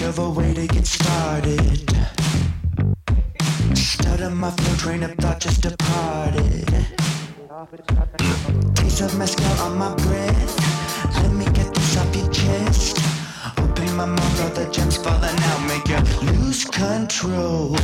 discover way to get started. Stutter my flow, train of thought just departed. Taste of mezcal on my breath. Let me get this off your chest. Open my mouth, all the gems falling out, make you lose control.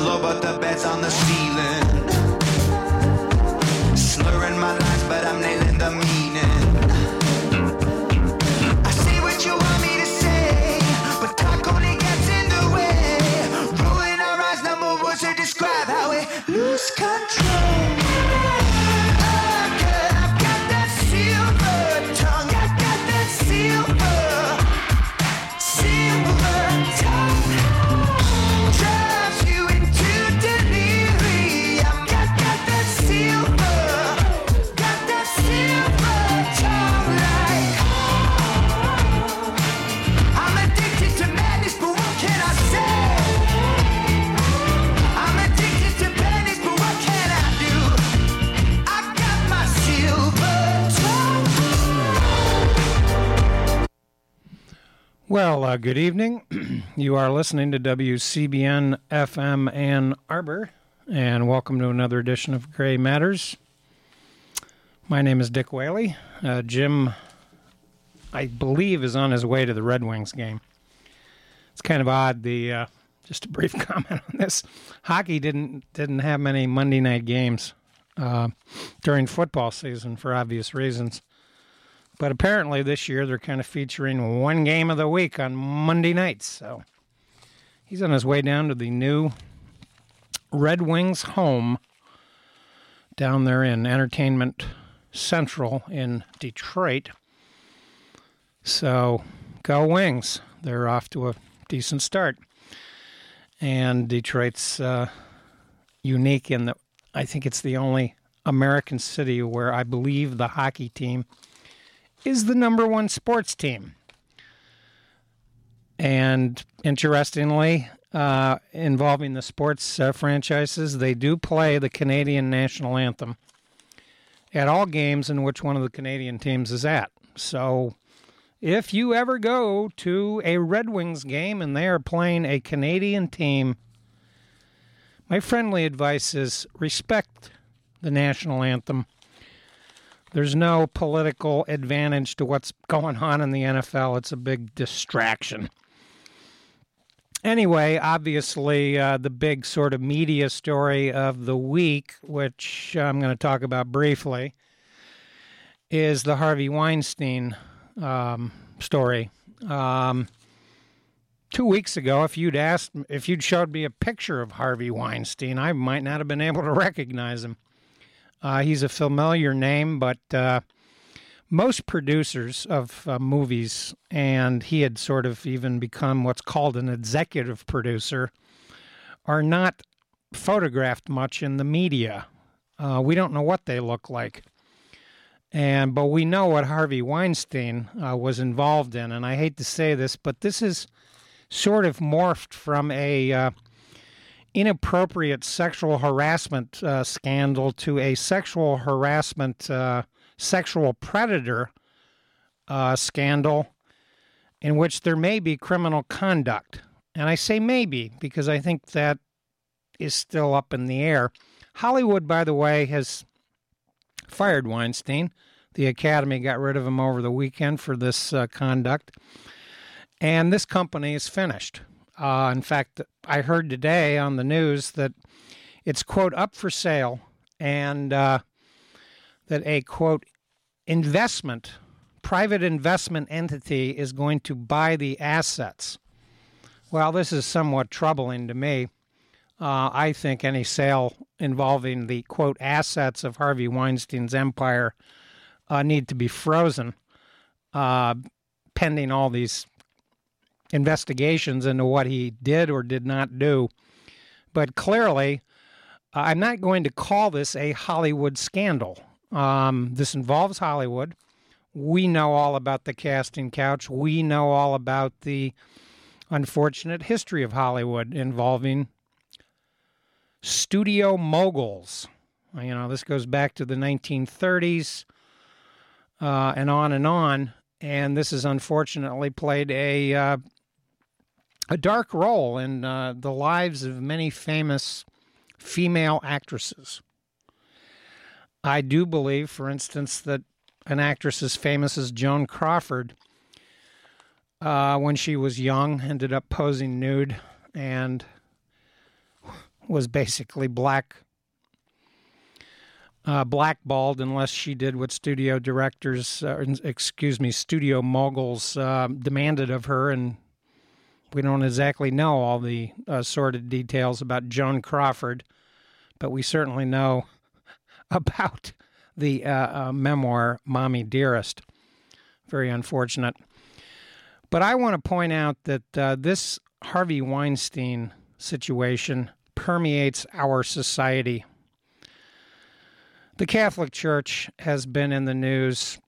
On but the bed's on the ceiling. Uh, good evening. you are listening to WCBN FM Ann Arbor, and welcome to another edition of Gray Matters. My name is Dick Whaley. Uh, Jim, I believe, is on his way to the Red Wings game. It's kind of odd. The uh, just a brief comment on this: hockey didn't didn't have many Monday night games uh, during football season for obvious reasons. But apparently this year they're kind of featuring one game of the week on Monday nights. So he's on his way down to the new Red Wings home down there in Entertainment Central in Detroit. So go Wings. They're off to a decent start. And Detroit's uh, unique in that I think it's the only American city where I believe the hockey team is the number one sports team. And interestingly, uh, involving the sports uh, franchises, they do play the Canadian national anthem at all games in which one of the Canadian teams is at. So if you ever go to a Red Wings game and they are playing a Canadian team, my friendly advice is respect the national anthem. There's no political advantage to what's going on in the NFL. It's a big distraction. Anyway, obviously, uh, the big sort of media story of the week, which I'm going to talk about briefly, is the Harvey Weinstein um, story. Um, two weeks ago, if you'd asked, if you'd showed me a picture of Harvey Weinstein, I might not have been able to recognize him. Uh, he's a familiar name, but uh, most producers of uh, movies, and he had sort of even become what's called an executive producer, are not photographed much in the media. Uh, we don't know what they look like. And but we know what Harvey Weinstein uh, was involved in, and I hate to say this, but this is sort of morphed from a uh, inappropriate sexual harassment uh, scandal to a sexual harassment, uh, sexual predator uh, scandal in which there may be criminal conduct. And I say maybe because I think that is still up in the air. Hollywood, by the way, has fired Weinstein. The Academy got rid of him over the weekend for this uh, conduct. And this company is finished. Uh, in fact, I heard today on the news that it's, quote, up for sale and uh, that a, quote, investment, private investment entity is going to buy the assets Well, this is somewhat troubling to me. Uh, I think any sale involving the quote assets of Harvey Weinstein's empire uh, need to be frozen, uh, pending all these investigations into what he did or did not do. But clearly, I'm not going to call this a Hollywood scandal. Um, this involves Hollywood. We know all about the casting couch. We know all about the unfortunate history of Hollywood involving studio moguls. You know, this goes back to the 1930s uh, and on and on. And this has unfortunately played a uh, a dark role in uh, the lives of many famous female actresses. I do believe, for instance, that an actress as famous as Joan Crawford, uh, when she was young, ended up posing nude and was basically black uh, blackballed unless she did what studio directors, uh, excuse me, studio moguls uh, demanded of her, and we don't exactly know all the uh, sordid details about Joan Crawford, but we certainly know about the uh, uh, memoir "Mommy Dearest." Very unfortunate. But I want to point out that this Harvey Weinstein situation permeates our society the Catholic Church has been in the news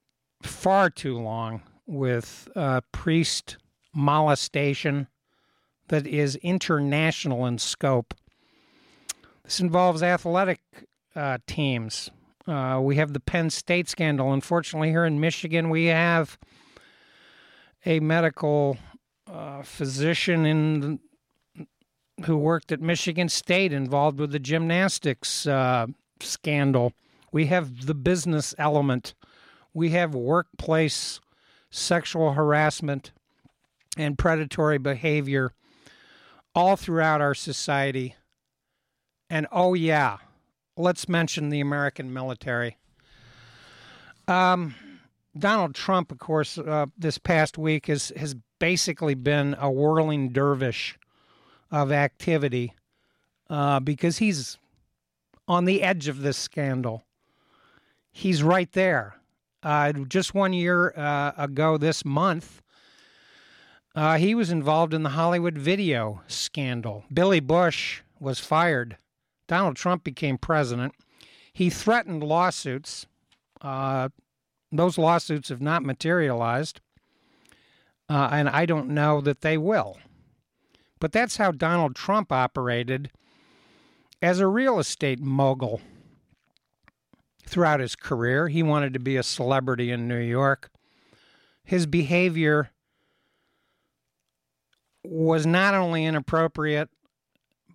far too long with uh, priest molestation that is international in scope. This involves athletic uh, teams. Uh, we have the Penn State scandal. Unfortunately, here in Michigan, we have a medical uh, physician in the, who worked at Michigan State involved with the gymnastics uh, scandal. We have the business element. We have workplace sexual harassment and predatory behavior all throughout our society. And oh, yeah, let's mention the American military. Um, Donald Trump, of course, uh, this past week has, has basically been a whirling dervish of activity uh, because he's on the edge of this scandal he's right there. Uh, just one year uh, ago this month, uh, he was involved in the Hollywood video scandal. Billy Bush was fired. Donald Trump became president. He threatened lawsuits. Uh, those lawsuits have not materialized, uh, and I don't know that they will. But that's how Donald Trump operated as a real estate mogul throughout his career. He wanted to be a celebrity in New York. His behavior was not only inappropriate,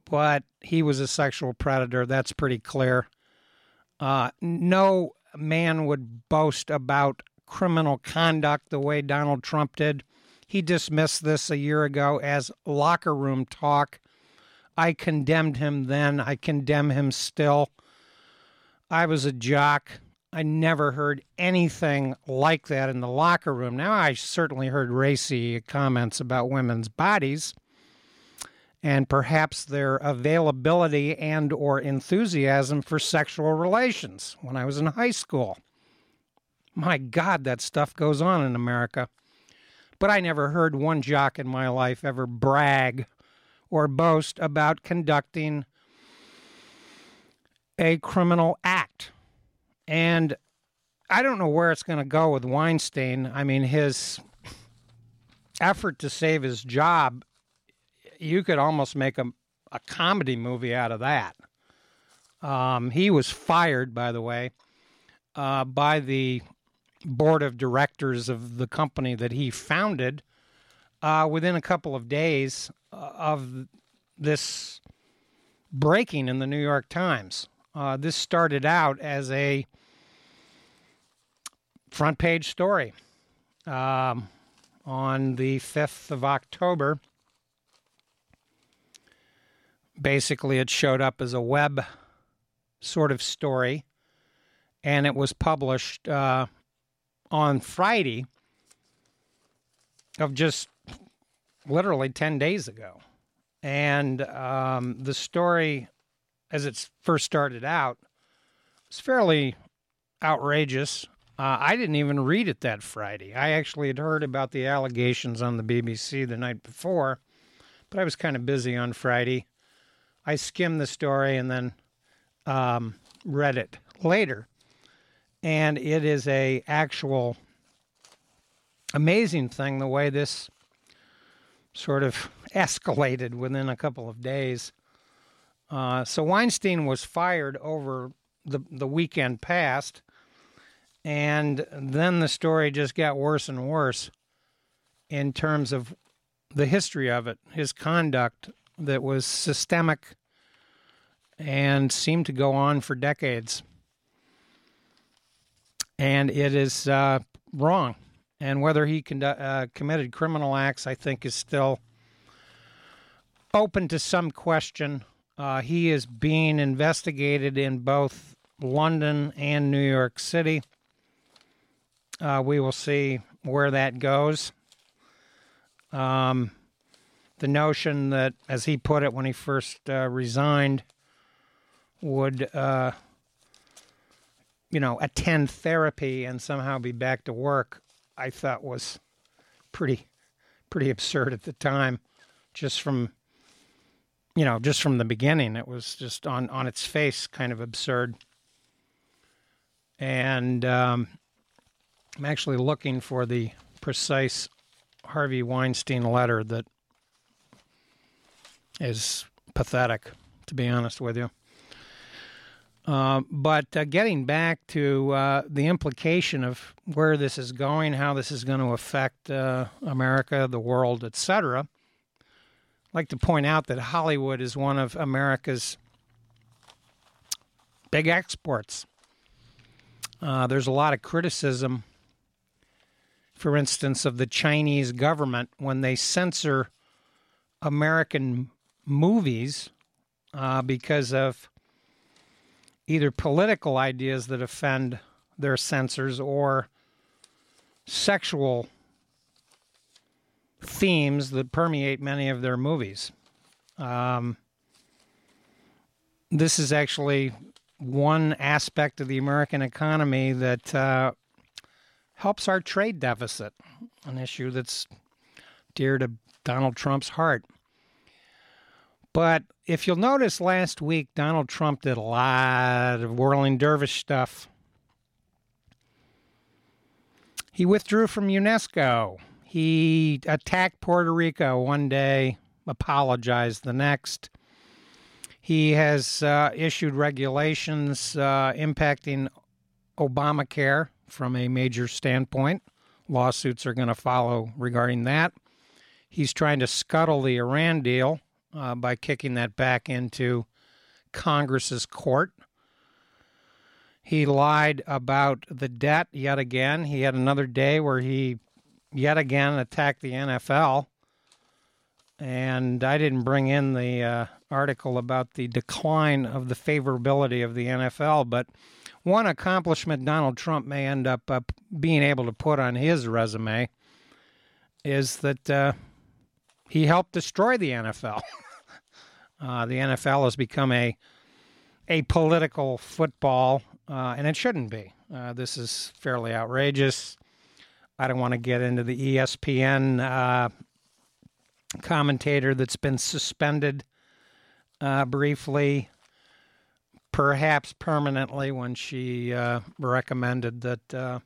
but he was a sexual predator. That's pretty clear. Uh, no man would boast about criminal conduct the way Donald Trump did. He dismissed this a year ago as locker room talk. I condemned him then. I condemn him still. I was a jock. I never heard anything like that in the locker room. Now, I certainly heard racy comments about women's bodies and perhaps their availability and or enthusiasm for sexual relations when I was in high school. My God, that stuff goes on in America. But I never heard one jock in my life ever brag or boast about conducting a criminal act. And I don't know where it's going to go with Weinstein. I mean, his effort to save his job, you could almost make a, a comedy movie out of that. Um, he was fired, by the way, uh, by the board of directors of the company that he founded uh, within a couple of days uh, of this breaking in the New York Times. Uh, this started out as a front page story um, on the 5th of October. Basically, it showed up as a web sort of story, and it was published uh, on Friday of just literally 10 days ago. And um, the story, as it first started out, was fairly outrageous. Uh, I didn't even read it that Friday. I actually had heard about the allegations on the BBC the night before, but I was kind of busy on Friday. I skimmed the story and then um, read it later, and it is a actual amazing thing the way this sort of escalated within a couple of days. Uh, so Weinstein was fired over the the weekend past, and then the story just got worse and worse in terms of the history of it, his conduct that was systemic and seemed to go on for decades. And it is uh, wrong. And whether he uh, committed criminal acts, I think, is still open to some question. Uh, he is being investigated in both London and New York City. Uh, we will see where that goes. Um, the notion that, as he put it when he first uh, resigned, would uh, you know attend therapy and somehow be back to work, I thought was pretty pretty absurd at the time, just from you know just from the beginning. It was just on on its face kind of absurd. And um, I'm actually looking for the precise Harvey Weinstein letter that is pathetic, to be honest with you. Uh, but uh, getting back to uh, the implication of where this is going, how this is going to affect uh, America, the world, etc., like to point out that Hollywood is one of America's big exports. Uh, there's a lot of criticism, for instance, of the Chinese government when they censor American movies uh, because of either political ideas that offend their censors or sexual themes that permeate many of their movies. Um, this is actually one aspect of the American economy that uh, helps our trade deficit, an issue that's dear to Donald Trump's heart. But if you'll notice last week, Donald Trump did a lot of whirling dervish stuff. He withdrew from UNESCO. He attacked Puerto Rico one day, apologized the next. He has uh, issued regulations uh, impacting Obamacare from a major standpoint. Lawsuits are going to follow regarding that. He's trying to scuttle the Iran deal uh, by kicking that back into Congress's court. He lied about the debt yet again. He had another day where he yet again attacked the NFL. And I didn't bring in the uh, article about the decline of the favorability of the NFL, but one accomplishment Donald Trump may end up uh, being able to put on his resume is that uh, he helped destroy the NFL. Uh, the NFL has become a a political football, uh, and it shouldn't be. Uh, this is fairly outrageous. I don't want to get into the ESPN uh, commentator that's been suspended uh, briefly, perhaps permanently, when she uh, recommended that uh,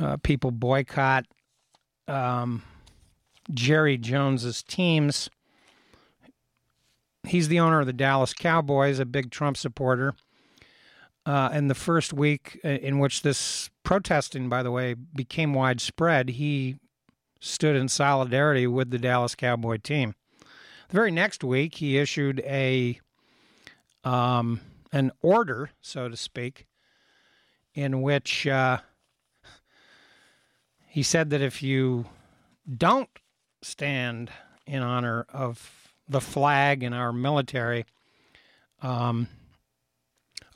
uh, people boycott um, Jerry Jones's teams. He's the owner of the Dallas Cowboys, a big Trump supporter. Uh, and the first week uh, in which this protesting, by the way, became widespread, he stood in solidarity with the Dallas Cowboy team. The very next week, he issued a um, an order, so to speak, in which uh, he said that if you don't stand in honor of the flag and our military, um,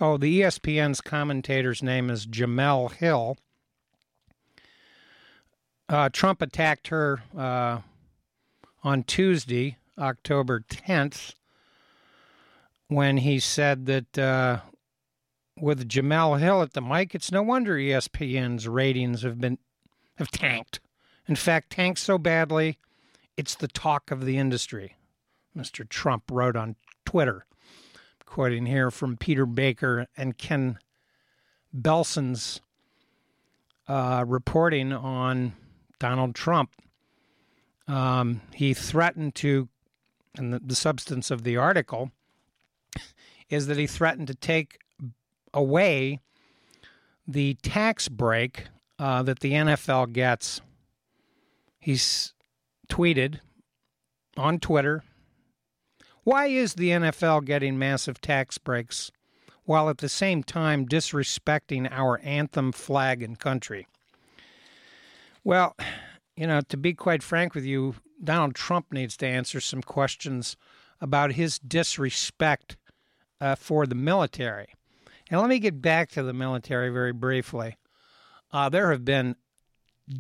oh, the ESPN's commentator's name is Jemele Hill. uh, Trump attacked her uh, on Tuesday, October 10th, when he said that uh, with Jemele Hill at the mic, it's no wonder ESPN's ratings have been have tanked. In fact, tanked so badly, it's the talk of the industry. Mr. Trump wrote on Twitter, quoting here from Peter Baker and Ken Belson's uh, reporting on Donald Trump. Um, he threatened to, and the, the substance of the article is that he threatened to take away the tax break uh, that the NFL gets. He's tweeted on Twitter Why is the NFL getting massive tax breaks while at the same time disrespecting our anthem, flag, and country? Well, you know, to be quite frank with you, Donald Trump needs to answer some questions about his disrespect uh, for the military. And let me get back to the military very briefly. Uh, there have been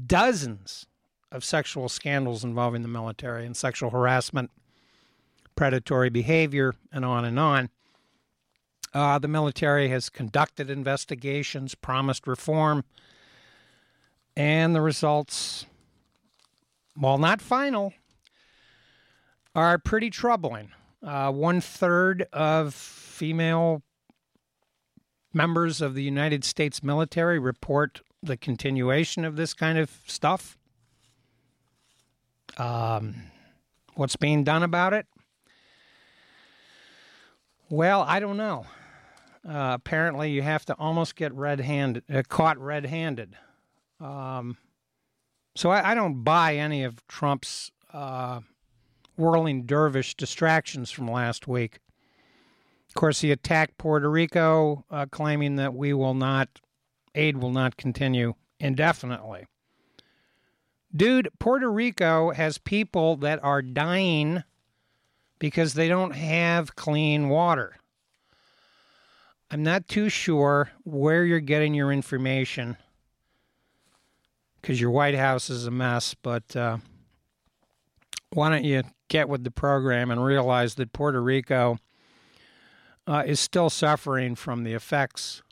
dozens of sexual scandals involving the military and sexual harassment, predatory behavior, and on and on. Uh, the military has conducted investigations, promised reform, and the results, while not final, are pretty troubling. Uh, one third of female members of the United States military report the continuation of this kind of stuff. Um, what's being done about it? Well, I don't know. Uh, apparently, you have to almost get red-handed, uh, caught red-handed. Um, so I, I, don't buy any of Trump's uh, whirling dervish distractions from last week. Of course, he attacked Puerto Rico, uh, claiming that we will not, aid will not continue indefinitely. Dude, Puerto Rico has people that are dying because they don't have clean water. I'm not too sure where you're getting your information because your White House is a mess, but uh, why don't you get with the program and realize that Puerto Rico uh, is still suffering from the effects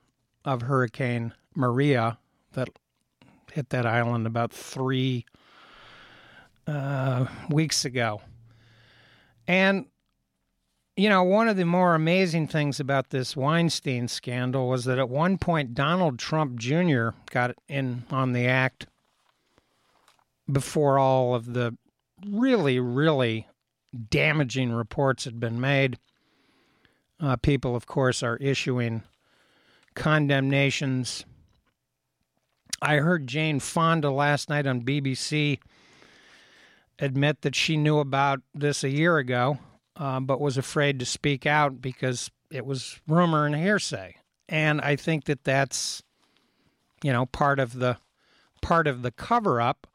of Hurricane Maria that hit that island about three uh, weeks ago. And, you know, one of the more amazing things about this Weinstein scandal was that at one point Donald Trump Jr. got in on the act before all of the really, really damaging reports had been made. Uh, people, of course, are issuing condemnations. I heard Jane Fonda last night on BBC admit that she knew about this a year ago, uh, but was afraid to speak out because it was rumor and hearsay. And I think that that's, you know, part of the part of the cover up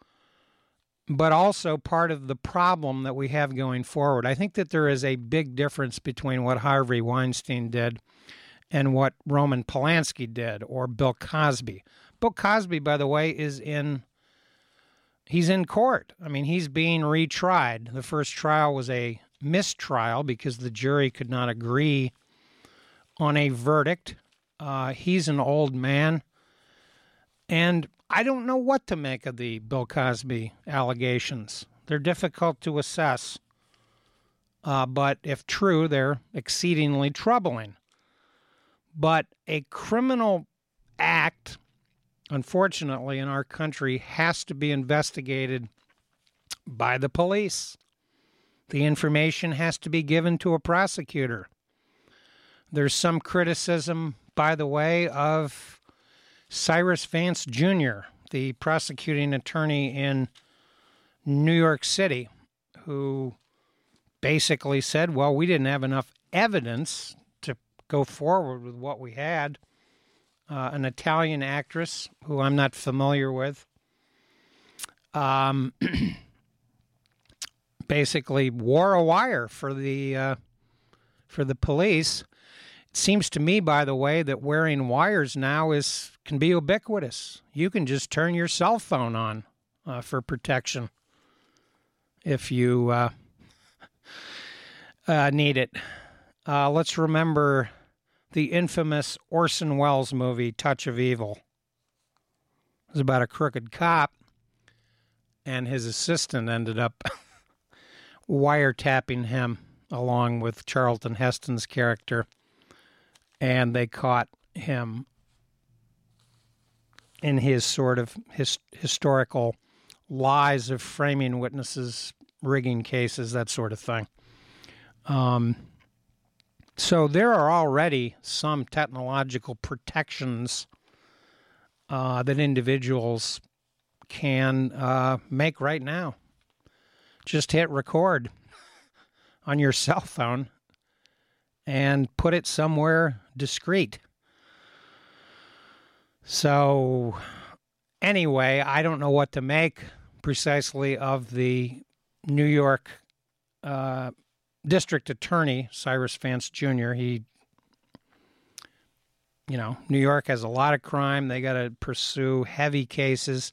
but also part of the problem that we have going forward. I think that there is a big difference between what Harvey Weinstein did and what Roman Polanski did or Bill Cosby. Bill Cosby, by the way, is in he's in court. I mean, he's being retried. The first trial was a mistrial because the jury could not agree on a verdict. Uh, he's an old man. And I don't know what to make of the Bill Cosby allegations. They're difficult to assess, uh, but if true, they're exceedingly troubling. But a criminal act, unfortunately, in our country has to be investigated by the police. The information has to be given to a prosecutor. There's some criticism, by the way, of Cyrus Vance Jr., the prosecuting attorney in New York City, who basically said, Well, we didn't have enough evidence to go forward with what we had. Uh, an Italian actress who I'm not familiar with. Um, basically wore a wire for the uh, for the police it seems to me, by the way, that wearing wires now is can be ubiquitous. You can just turn your cell phone on uh, for protection if you uh, uh, need it. Uh, let's remember the infamous Orson Welles movie, Touch of Evil. It was about a crooked cop, and his assistant ended up wiretapping him along with Charlton Heston's character, and they caught him in his sort of his, historical lies of framing witnesses, rigging cases, that sort of thing. Um, so there are already some technological protections uh, that individuals can uh, make right now. Just hit record on your cell phone and put it somewhere discreet. So, anyway, I don't know what to make precisely of the New York uh, district attorney, Cyrus Vance Jr. He, you know, New York has a lot of crime. They got to pursue heavy cases.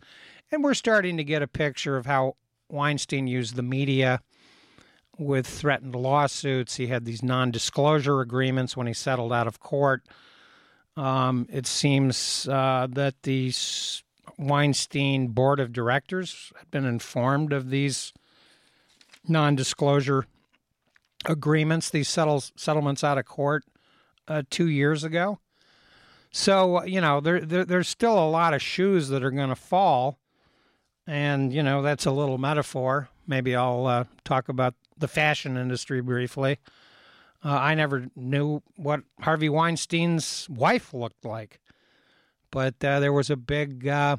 And we're starting to get a picture of how Weinstein used the media with threatened lawsuits. He had these non disclosure agreements when he settled out of court. Um, it seems uh, that the Weinstein board of directors had been informed of these non disclosure agreements, these settles, settlements out of court uh, two years ago. So, you know, there, there, there's still a lot of shoes that are going to fall. And, you know, that's a little metaphor. Maybe I'll uh, talk about the fashion industry briefly. Uh, I never knew what Harvey Weinstein's wife looked like, but uh, there was a big uh,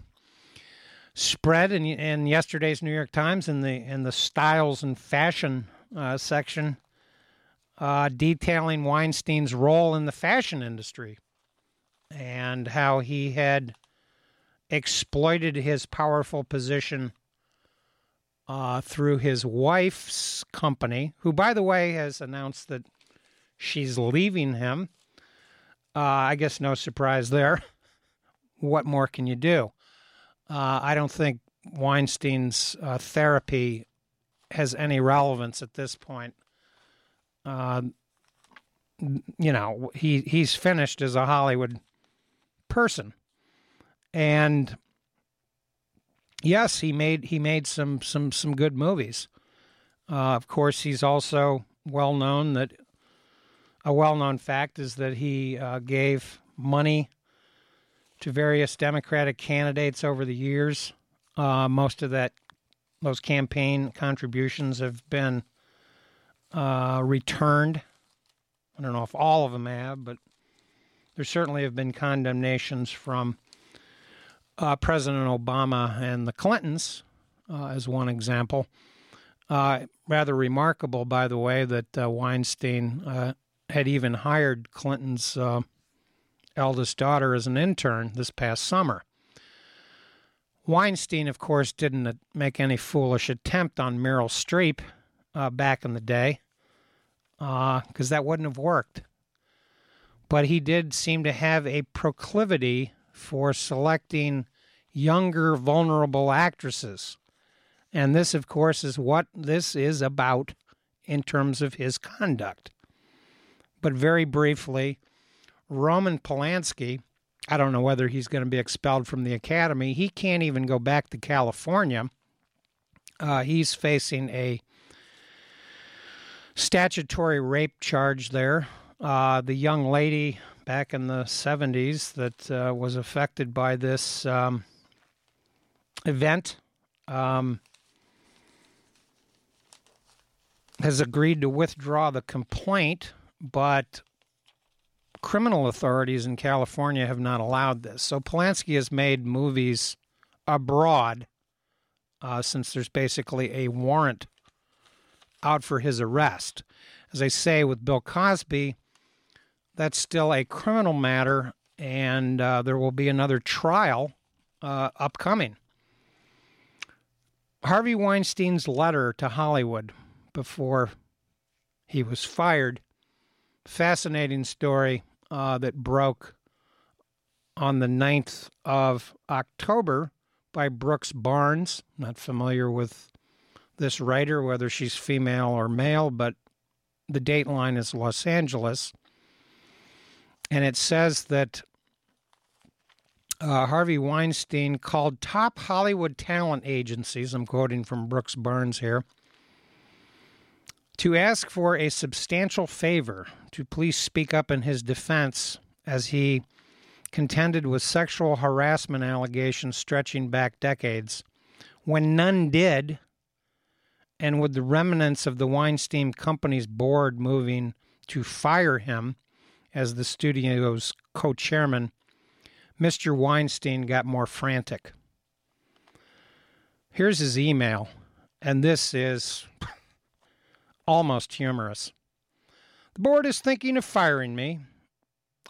spread in, in yesterday's New York Times in the in the styles and fashion uh, section, uh, detailing Weinstein's role in the fashion industry and how he had exploited his powerful position uh, through his wife's company, who, by the way, has announced that she's leaving him. Uh, I guess no surprise there. what more can you do? Uh, I don't think Weinstein's uh, therapy has any relevance at this point. Uh, you know, he he's finished as a Hollywood person, and yes, he made he made some some some good movies. Uh, of course, he's also well known that a well known fact is that he uh, gave money to various Democratic candidates over the years. Uh, most of that those campaign contributions have been uh, returned. I don't know if all of them have, but there certainly have been condemnations from uh, President Obama and the Clintons, uh, as one example. Uh, rather remarkable, by the way, that uh, Weinstein had even hired Clinton's eldest daughter as an intern this past summer. Weinstein, of course, didn't make any foolish attempt on Meryl Streep back in the day, because that wouldn't have worked. But he did seem to have a proclivity for selecting younger, vulnerable actresses. And this, of course, is what this is about in terms of his conduct. But very briefly, Roman Polanski, I don't know whether he's going to be expelled from the academy. He can't even go back to California. Uh, he's facing a statutory rape charge there. Uh, the young lady back in the 70s that uh, was affected by this um, event um, has agreed to withdraw the complaint, but criminal authorities in California have not allowed this. So Polanski has made movies abroad uh, since there's basically a warrant out for his arrest. As I say with Bill Cosby, that's still a criminal matter, and uh, there will be another trial uh, upcoming. Harvey Weinstein's letter to Hollywood before he was fired. Fascinating story uh, that broke on the 9th of October by Brooks Barnes. Not familiar with this writer, whether she's female or male, but the dateline is Los Angeles. And it says that uh, Harvey Weinstein called top Hollywood talent agencies, I'm quoting from Brooks Barnes here, to ask for a substantial favor to please speak up in his defense as he contended with sexual harassment allegations stretching back decades, when none did, and with the remnants of the Weinstein Company's board moving to fire him as the studio's co chairman, Mr. Weinstein got more frantic. Here's his email, and this is almost humorous. The board is thinking of firing me.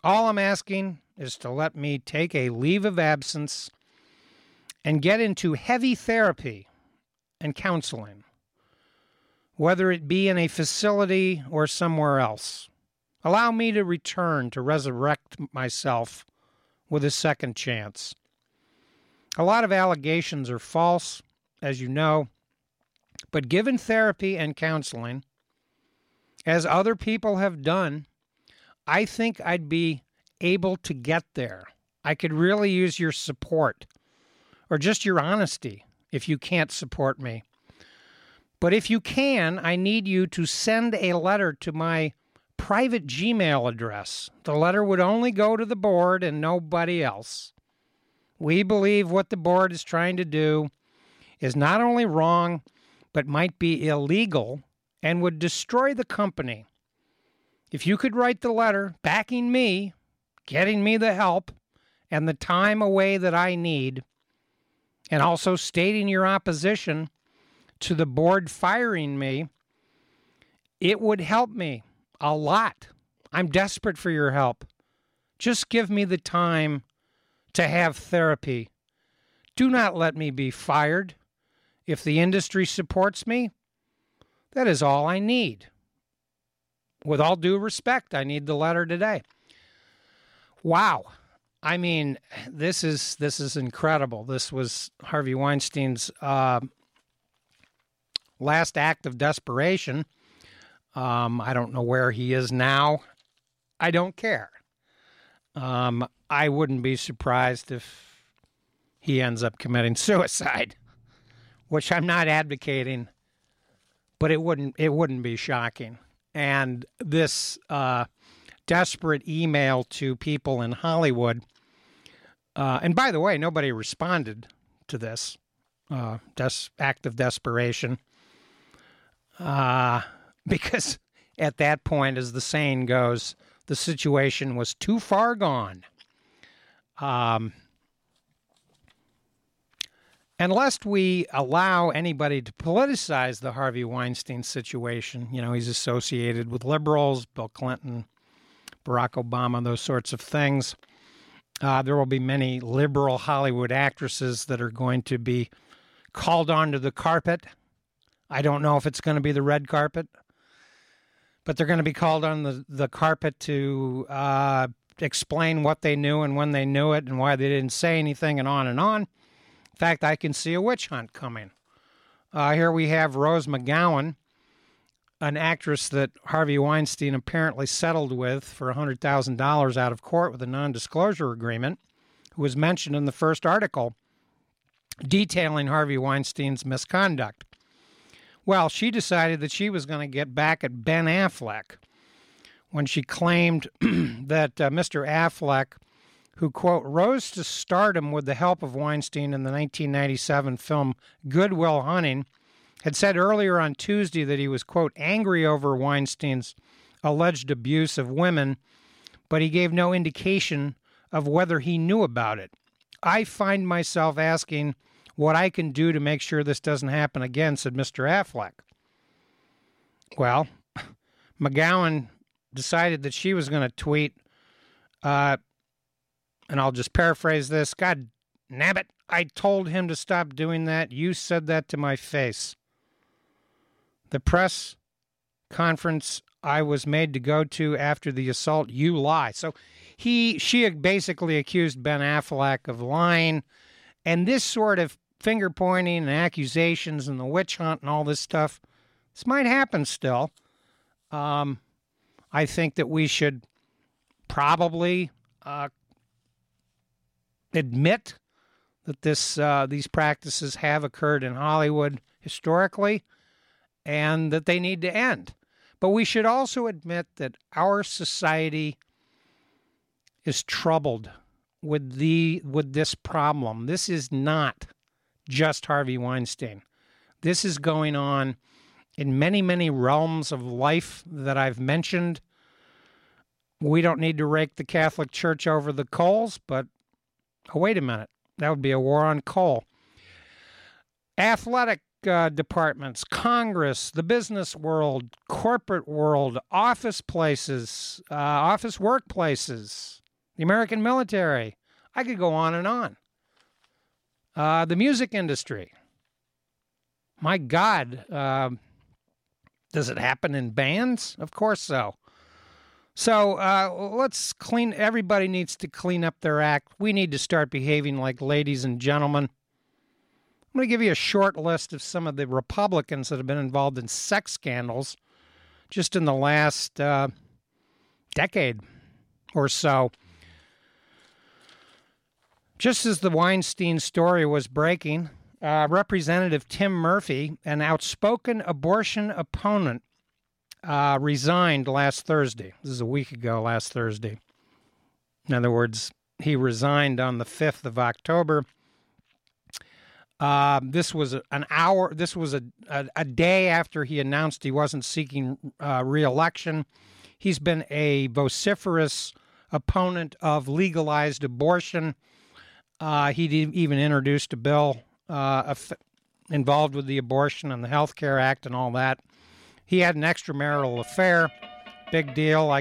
All I'm asking is to let me take a leave of absence and get into heavy therapy and counseling, whether it be in a facility or somewhere else. Allow me to return to resurrect myself with a second chance. A lot of allegations are false, as you know, but given therapy and counseling, as other people have done, I think I'd be able to get there. I could really use your support or just your honesty if you can't support me. But if you can, I need you to send a letter to my private Gmail address. The letter would only go to the board and nobody else. We believe what the board is trying to do is not only wrong, but might be illegal and would destroy the company. If you could write the letter backing me, getting me the help and the time away that I need, and also stating your opposition to the board firing me, it would help me a lot. I'm desperate for your help. Just give me the time to have therapy. Do not let me be fired. If the industry supports me, that is all I need. With all due respect, I need the letter today. Wow. I mean, this is this is incredible. This was Harvey Weinstein's uh, last act of desperation. Um, I don't know where he is now. I don't care. Um, I wouldn't be surprised if he ends up committing suicide, which I'm not advocating, but it wouldn't it wouldn't be shocking. And this uh, desperate email to people in Hollywood. Uh, and by the way, nobody responded to this uh, des- act of desperation uh, because at that point, as the saying goes, the situation was too far gone. Um, and lest we allow anybody to politicize the Harvey Weinstein situation, you know, he's associated with liberals, Bill Clinton, Barack Obama, those sorts of things. Uh, there will be many liberal Hollywood actresses that are going to be called onto the carpet. I don't know if it's going to be the red carpet, but they're going to be called on the, the carpet to uh, explain what they knew and when they knew it and why they didn't say anything and on and on. In fact, I can see a witch hunt coming. Uh, here we have Rose McGowan, an actress that Harvey Weinstein apparently settled with for $100,000 out of court with a non disclosure agreement, who was mentioned in the first article detailing Harvey Weinstein's misconduct. Well, she decided that she was going to get back at Ben Affleck when she claimed that uh, Mr. Affleck, who, quote, rose to stardom with the help of Weinstein in the 1997 film Good Will Hunting, had said earlier on Tuesday that he was, quote, angry over Weinstein's alleged abuse of women, but he gave no indication of whether he knew about it. I find myself asking what I can do to make sure this doesn't happen again, said Mr. Affleck. Well, McGowan decided that she was going to tweet, uh, and I'll just paraphrase this God nabbit, I told him to stop doing that. You said that to my face the press conference I was made to go to after the assault, you lie. So he she basically accused Ben Affleck of lying And this sort of finger pointing and accusations and the witch hunt and all this stuff, this might happen still. Um, I think that we should probably uh, admit that this uh, these practices have occurred in Hollywood historically, and that they need to end. But we should also admit that our society is troubled with the with this problem. This is not just Harvey Weinstein. This is going on in many, many realms of life that I've mentioned. We don't need to rake the Catholic Church over the coals, but oh, wait a minute. That would be a war on coal. Athletic uh, departments, Congress, the business world, corporate world, office places, uh, office workplaces, the American military. I could go on and on. Uh, the music industry. My God, uh, does it happen in bands? Of course so. So uh, let's clean. Everybody needs to clean up their act. We need to start behaving like ladies and gentlemen. I'm going to give you a short list of some of the Republicans that have been involved in sex scandals just in the last uh, decade or so. Just as the Weinstein story was breaking, uh, Representative Tim Murphy, an outspoken abortion opponent, uh, resigned last Thursday. This is a week ago, last Thursday. In other words, he resigned on the 5th of October. Uh, this was an hour, this was a, a, a, day after he announced he wasn't seeking uh, reelection. He's been a vociferous opponent of legalized abortion. Uh, he even introduced a bill uh, involved with the abortion and the Health Care Act and all that. He had an extramarital affair. Big deal. I